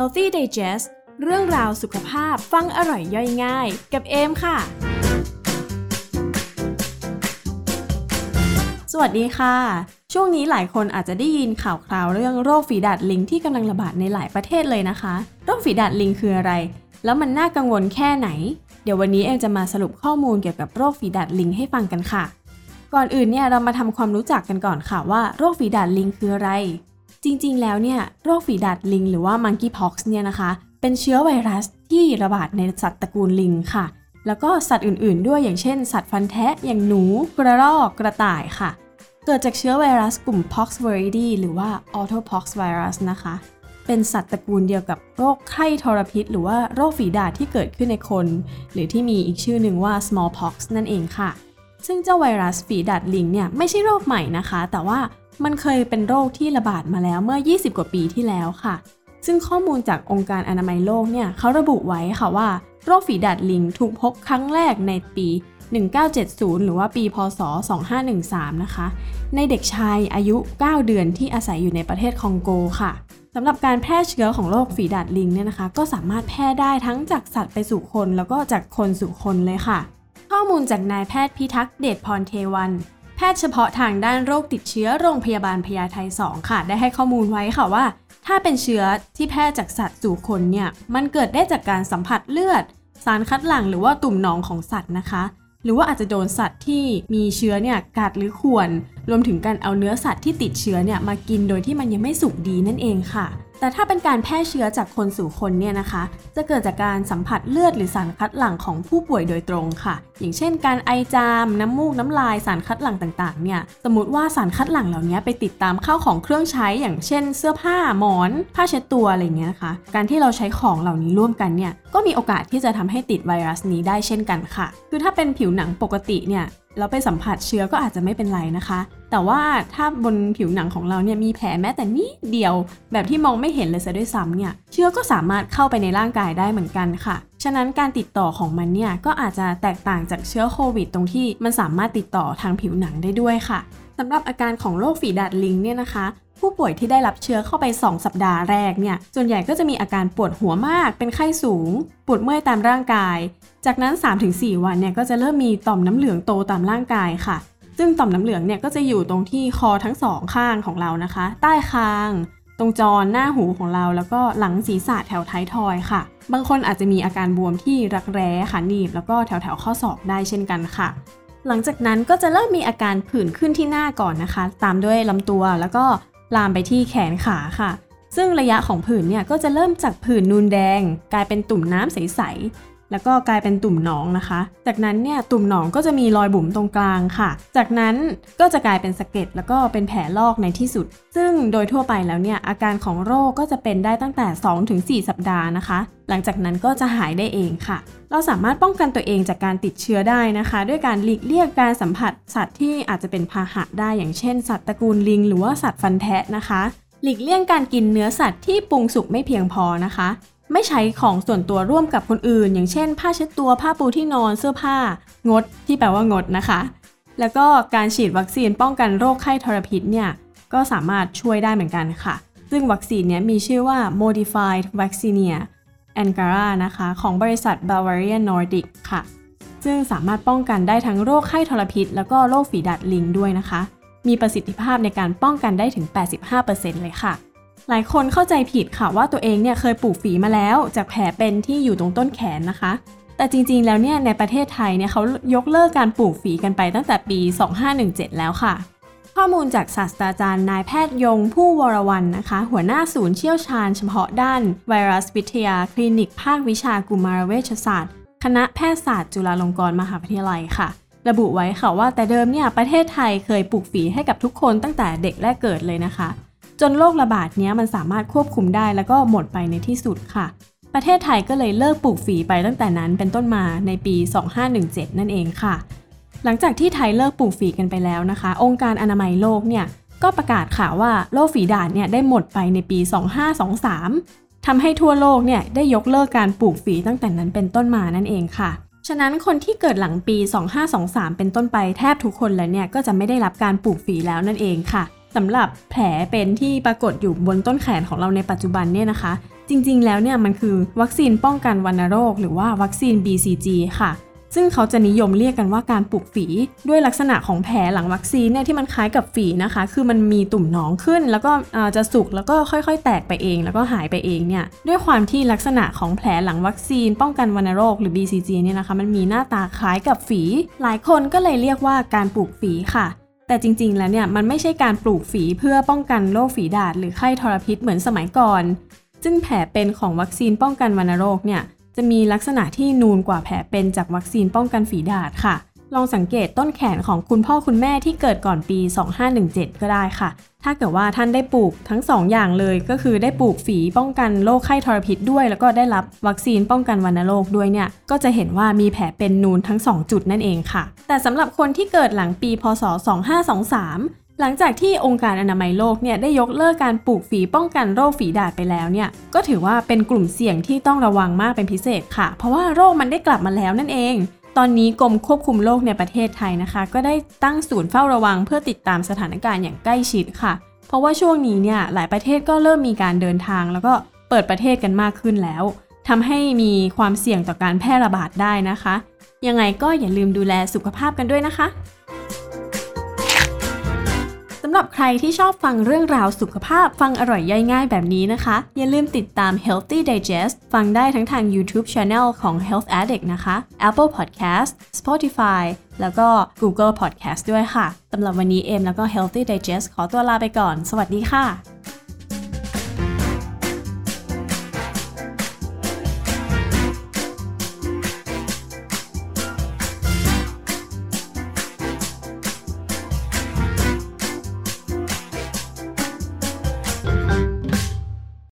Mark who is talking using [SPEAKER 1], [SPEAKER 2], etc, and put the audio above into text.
[SPEAKER 1] Healthy Digest เรื่องราวสุขภาพฟังอร่อยย่อยง่าย กับเอมค่ะ สวัสดีค่ะ ช่วงนี้หลายคนอาจจะได้ยินข่าวคราวเรื่องโรคฝีดาดลิงที่กำลังระบาดในหลายประเทศเลยนะคะ โรคฝีดาดลิงคืออะไร แล้วมันน่ากังวลแค่ไหน เดี๋ยววันนี้เอมจะมาสรุปข้อมูลเกี่ยวกับโรคฝีดาดลิงให้ฟังกันค่ะ ก่อนอื่นเนี่ยเรามาทำความรู้จักกันก่อนค่ะว่า โรคฝีดาดลิงคืออะไร จริงๆ แล้วเนี่ยโรคฝีดาดลิงหรือว่า monkeypox เนี่ยนะคะ เป็นเชื้อไวรัสที่ระบาดในสัตว์ตระกูลลิงค่ะ แล้วก็สัตว์อื่นๆ ด้วยอย่างเช่น สัตว์ฟันแทะอย่างหนู กระรอก กระต่ายค่ะ เกิดจากเชื้อไวรัสกลุ่ม poxviridae หรือว่า autopox virus นะคะ เป็นสัตว์ตระกูลเดียวกับโรคไข้ทรพิษ หรือว่าโรคฝีดาษที่เกิดขึ้นในคน หรือที่มีอีกชื่อหนึ่งว่า smallpox นั่นเองค่ะ ซึ่งเจ้าไวรัสฝีดาดลิงเนี่ยไม่ใช่โรคใหม่นะคะ แต่ว่า มันเคยเป็นโรคที่ระบาดมาแล้วเมื่อ 20 กว่าปีที่แล้วค่ะ ซึ่งข้อมูลจากองค์การอนามัยโลกเนี่ยเขาระบุไว้ค่ะว่า โรคฝีดาดลิงถูกพบครั้งแรกในปี 1970 หรือว่าปี พศ 2513 นะคะ ในเด็กชายอายุ 9 เดือนที่อาศัยอยู่ในประเทศคองโกค่ะสำหรับการแพร่เชื้อของโรคฝีดาดลิงเนี่ยนะคะ ก็สามารถแพร่ได้ทั้งจากสัตว์ไปสู่คน แล้วก็จากคนสู่คนเลยค่ะ ข้อมูลจากนายแพทย์พิทักษ์เดชพรเทวัน แพทย์เฉพาะทางด้านโรคติดเชื้อโรงพยาบาลพญาไท2ค่ะ ได้ให้ข้อมูลไว้ค่ะว่า ถ้าเป็นเชื้อที่แพร่จากสัตว์สู่คนเนี่ยมันเกิดได้จากการสัมผัสเลือด สารคัดหลั่งหรือว่าตุ่มหนองของสัตว์นะคะ หรือว่าอาจจะโดนสัตว์ที่มีเชื้อเนี่ยกัดหรือข่วน รวมถึงการเอาเนื้อสัตว์ที่ติดเชื้อเนี่ยมากินโดยที่มันยังไม่สุกดีนั่นเองค่ะ แต่ถ้าเป็นการแพร่เชื้อจากคนสู่คนเนี่ยนะคะ จะเกิดจากการสัมผัสเลือดหรือสารคัดหลั่งของผู้ป่วยโดยตรงค่ะ อย่างเช่น การไอจาม น้ำมูก น้ำลาย สารคัดหลั่งต่างๆ เนี่ย สมมติว่าสารคัดหลั่งเหล่านี้ไปติดตามข้าวของเครื่องใช้ อย่างเช่น เสื้อผ้า หมอน ผ้าเช็ดตัว อะไรเงี้ยนะคะ การที่เราใช้ของเหล่านี้ร่วมกันเนี่ย ก็มีโอกาสที่จะทำให้ติดไวรัสนี้ได้เช่นกันค่ะ คือถ้าเป็นผิวหนังปกติเนี่ย แล้วไปสัมผัสเชื้อก็อาจจะไม่เป็นไรนะคะ แต่ว่าถ้าบนผิวหนังของเราเนี่ยมีแผลแม้แต่นิดเดียว แบบที่มองไม่เห็นเลยซะด้วยซ้ำเนี่ยเชื้อก็สามารถเข้าไปในร่างกายได้เหมือนกันค่ะ ฉะนั้นการติดต่อของมันเนี่ยก็อาจจะแตกต่างจากเชื้อโควิด ตรงที่มันสามารถติดต่อทางผิวหนังได้ด้วยค่ะสำหรับอาการของโรคฝีดาดลิงเนี่ยนะคะ ผู้ป่วยที่ได้รับเชื้อเข้าไป 2 สัปดาห์แรกเนี่ยส่วนใหญ่ก็จะมีอาการปวดหัวมาก เป็นไข้สูง ปวดเมื่อยตามร่างกาย จากนั้น 3-4 วันเนี่ยก็จะเริ่มมีต่อมน้ำเหลืองโตตามร่างกายค่ะ ซึ่งต่อมน้ำเหลืองเนี่ยก็จะอยู่ตรงที่คอทั้งสองข้างของเรานะคะ ใต้คาง ตรงจรหน้าหูของเราแล้วก็หลังศีรษะแถวท้ายทอยค่ะ บางคนอาจจะมีอาการบวมที่รักแร้ขาหนีบ แล้วก็แถวแถวข้อศอกได้เช่นกันค่ะ หลังจากนั้นก็จะเริ่มมีอาการผื่นขึ้นที่หน้าก่อนนะคะ ตามด้วยลำตัวแล้วก็ลามไปที่แขนขาค่ะ ซึ่งระยะของผื่นเนี่ยก็จะเริ่มจากผื่นนูนแดง กลายเป็นตุ่มน้ำใส แล้วก็กลายเป็นตุ่มหนองนะคะ จากนั้นเนี่ยตุ่มหนองก็จะมีรอยบุ๋มตรงกลางค่ะ จากนั้นก็จะกลายเป็นสะเก็ดแล้วก็เป็นแผลลอกในที่สุด ซึ่งโดยทั่วไปแล้วเนี่ยอาการของโรคก็จะเป็นได้ตั้งแต่ 2-4 สัปดาห์นะคะ หลังจากนั้นก็จะหายได้เองค่ะ เราสามารถป้องกันตัวเองจากการติดเชื้อได้นะคะ ด้วยการหลีกเลี่ยงการสัมผัสสัตว์ที่อาจจะเป็นพาหะได้อย่างเช่น สัตว์ตระกูลลิง หรือว่าสัตว์ฟันแทะนะคะหลีกเลี่ยงการกินเนื้อสัตว์ที่ปรุงสุกไม่เพียงพอนะคะ ไม่ใช้ของส่วนตัวร่วมกับคนอื่น อย่างเช่น ผ้าเช็ดตัวผ้าปูที่นอนเสื้อผ้างด ที่แปลว่างดนะคะ แล้วก็การฉีดวัคซีนป้องกันโรคไข้ทรพิษเนี่ยก็สามารถช่วยได้เหมือนกันค่ะ ซึ่งวัคซีนเนี้ยมีชื่อว่า modified vaccinia Angara นะคะ ของบริษัท Bavarian Nordic ค่ะ ซึ่งสามารถป้องกันได้ทั้งโรคไข้ทรพิษ แล้วก็โรคฝีดาดลิงด้วยนะคะ มีประสิทธิภาพในการป้องกันได้ถึง 85%เลยค่ะ หลายคนเข้าใจผิดค่ะว่าตัวเองเนี่ยเคยปลูกฝีมาแล้ว จากแผลเป็นที่อยู่ตรงต้นแขนนะคะ แต่จริงๆ แล้วเนี่ยในประเทศไทยเนี่ยเขายกเลิกการปลูกฝีกันไปตั้งแต่ปี 2517 แล้วค่ะ ข้อมูลจากศาสตราจารย์นายแพทย์ยงผู้วรวันนะคะ หัวหน้าศูนย์เชี่ยวชาญเฉพาะด้านไวรัสวิทยาคลินิก ภาควิชากุมารเวชศาสตร์ คณะแพทยศาสตร์จุฬาลงกรณ์มหาวิทยาลัยค่ะระบุไว้ค่ะว่าแต่เดิมเนี่ยประเทศไทยเคยปลูกฝีให้กับทุกคนตั้งแต่เด็กแรกเกิดเลยนะคะ จนโรคระบาดนี้มันสามารถควบคุมได้แล้วก็หมดไปในที่สุดค่ะ ประเทศไทยก็เลยเลิกปลูกฝีไปตั้งแต่นั้นเป็นต้นมาในปี 2517 นั่นเองค่ะ หลังจากที่ไทยเลิกปลูกฝีกันไปแล้วนะคะ องค์การอนามัยโลกเนี่ยก็ประกาศข่าวว่าโรคฝีดาษเนี่ยได้หมดไปในปี 2523ทำให้ทั่วโลกเนี่ยได้ยกเลิกการปลูกฝีตั้งแต่นั้นเป็นต้นมานั่นเองค่ะ ฉะนั้นคนที่เกิดหลังปี 2523 เป็นต้นไปแทบทุกคนแล้วเนี่ยก็จะไม่ได้รับการปลูกฝีแล้วนั่นเองค่ะ สำหรับแผลเป็นที่ปรากฏอยู่บนต้นแขนของเราในปัจจุบันเนี่ยนะคะ จริงๆ แล้วเนี่ยมันคือวัคซีนป้องกันวัณโรค หรือว่าวัคซีน BCG ค่ะ ซึ่งเขาจะนิยมเรียกกันว่าการปลูกฝี ด้วยลักษณะของแผลหลังวัคซีนเนี่ยที่มันคล้ายกับฝีนะคะ คือมันมีตุ่มหนองขึ้น แล้วก็จะสุกแล้วก็ค่อยๆ แตกไปเอง แล้วก็หายไปเองเนี่ยด้วยความที่ลักษณะของแผลหลังวัคซีน ป้องกันวัณโรคหรือ BCG เนี่ยนะคะ มันมีหน้าตาคล้ายกับฝี หลายคนก็เลยเรียกว่าการปลูกฝีค่ะ แต่จริง ๆ แล้วเนี่ยมันไม่ใช่การปลูกฝีเพื่อป้องกันโรคฝีดาษหรือไข้ทรพิษเหมือนสมัยก่อน ซึ่งแผลเป็นของวัคซีนป้องกันวัณโรคเนี่ยจะมีลักษณะที่นูนกว่าแผลเป็นจากวัคซีนป้องกันฝีดาษค่ะ ลองสังเกตต้นแขนของคุณพ่อคุณแม่ที่เกิดก่อนปี 2517 ก็ได้ค่ะ ถ้าเกิดว่าท่านได้ปลูกทั้ง2ออย่างเลยก็คือได้ปลูกฝีป้องกันโรคไข้ทรพิษด้วย แล้วก็ได้รับวัคซีนป้องกันวัณโรคด้วยเนี่ย ก็จะเห็นว่ามีแผลเป็นนูนทั้ง 2 จุดนั่นเองค่ะ แต่สำหรับคนที่เกิดหลังปี พศ 2523หลังจากที่องค์การอนามัยโลกเนี่ยได้ยกเลิกการปลูกฝีป้องกันโรคฝีดาษไปแล้วเนี่ยก็ถือว่าเป็นกลุ่มเสี่ยงที่ต้องระวังมากเป็นพิเศษค่ะ เพราะว่าโรคมันได้กลับมาแล้วนั่นเอง ตอนนี้กรมควบคุมโรคในประเทศไทยนะคะ ก็ได้ตั้งศูนย์เฝ้าระวังเพื่อติดตามสถานการณ์อย่างใกล้ชิดค่ะ เพราะว่าช่วงนี้เนี่ยหลายประเทศก็เริ่มมีการเดินทาง แล้วก็เปิดประเทศกันมากขึ้นแล้วทำให้มีความเสี่ยงต่อการแพร่ระบาดได้นะคะ ยังไงก็อย่าลืมดูแลสุขภาพกันด้วยนะคะำหรับใครที่ชอบฟังเรื่องราวสุขภาพฟังอร่อยย่อยง่ายแบบนี้นะคะ อย่าลืมติดตาม Healthy Digest ฟังได้ทั้งทาง YouTube Channel ของ Health Addict นะคะ Apple Podcast Spotify แล้วก็ Google Podcast ด้วยค่ะสำหรับวันนี้เอมแล้วก็ Healthy Digest ขอตัวลาไปก่อน สวัสดีค่ะ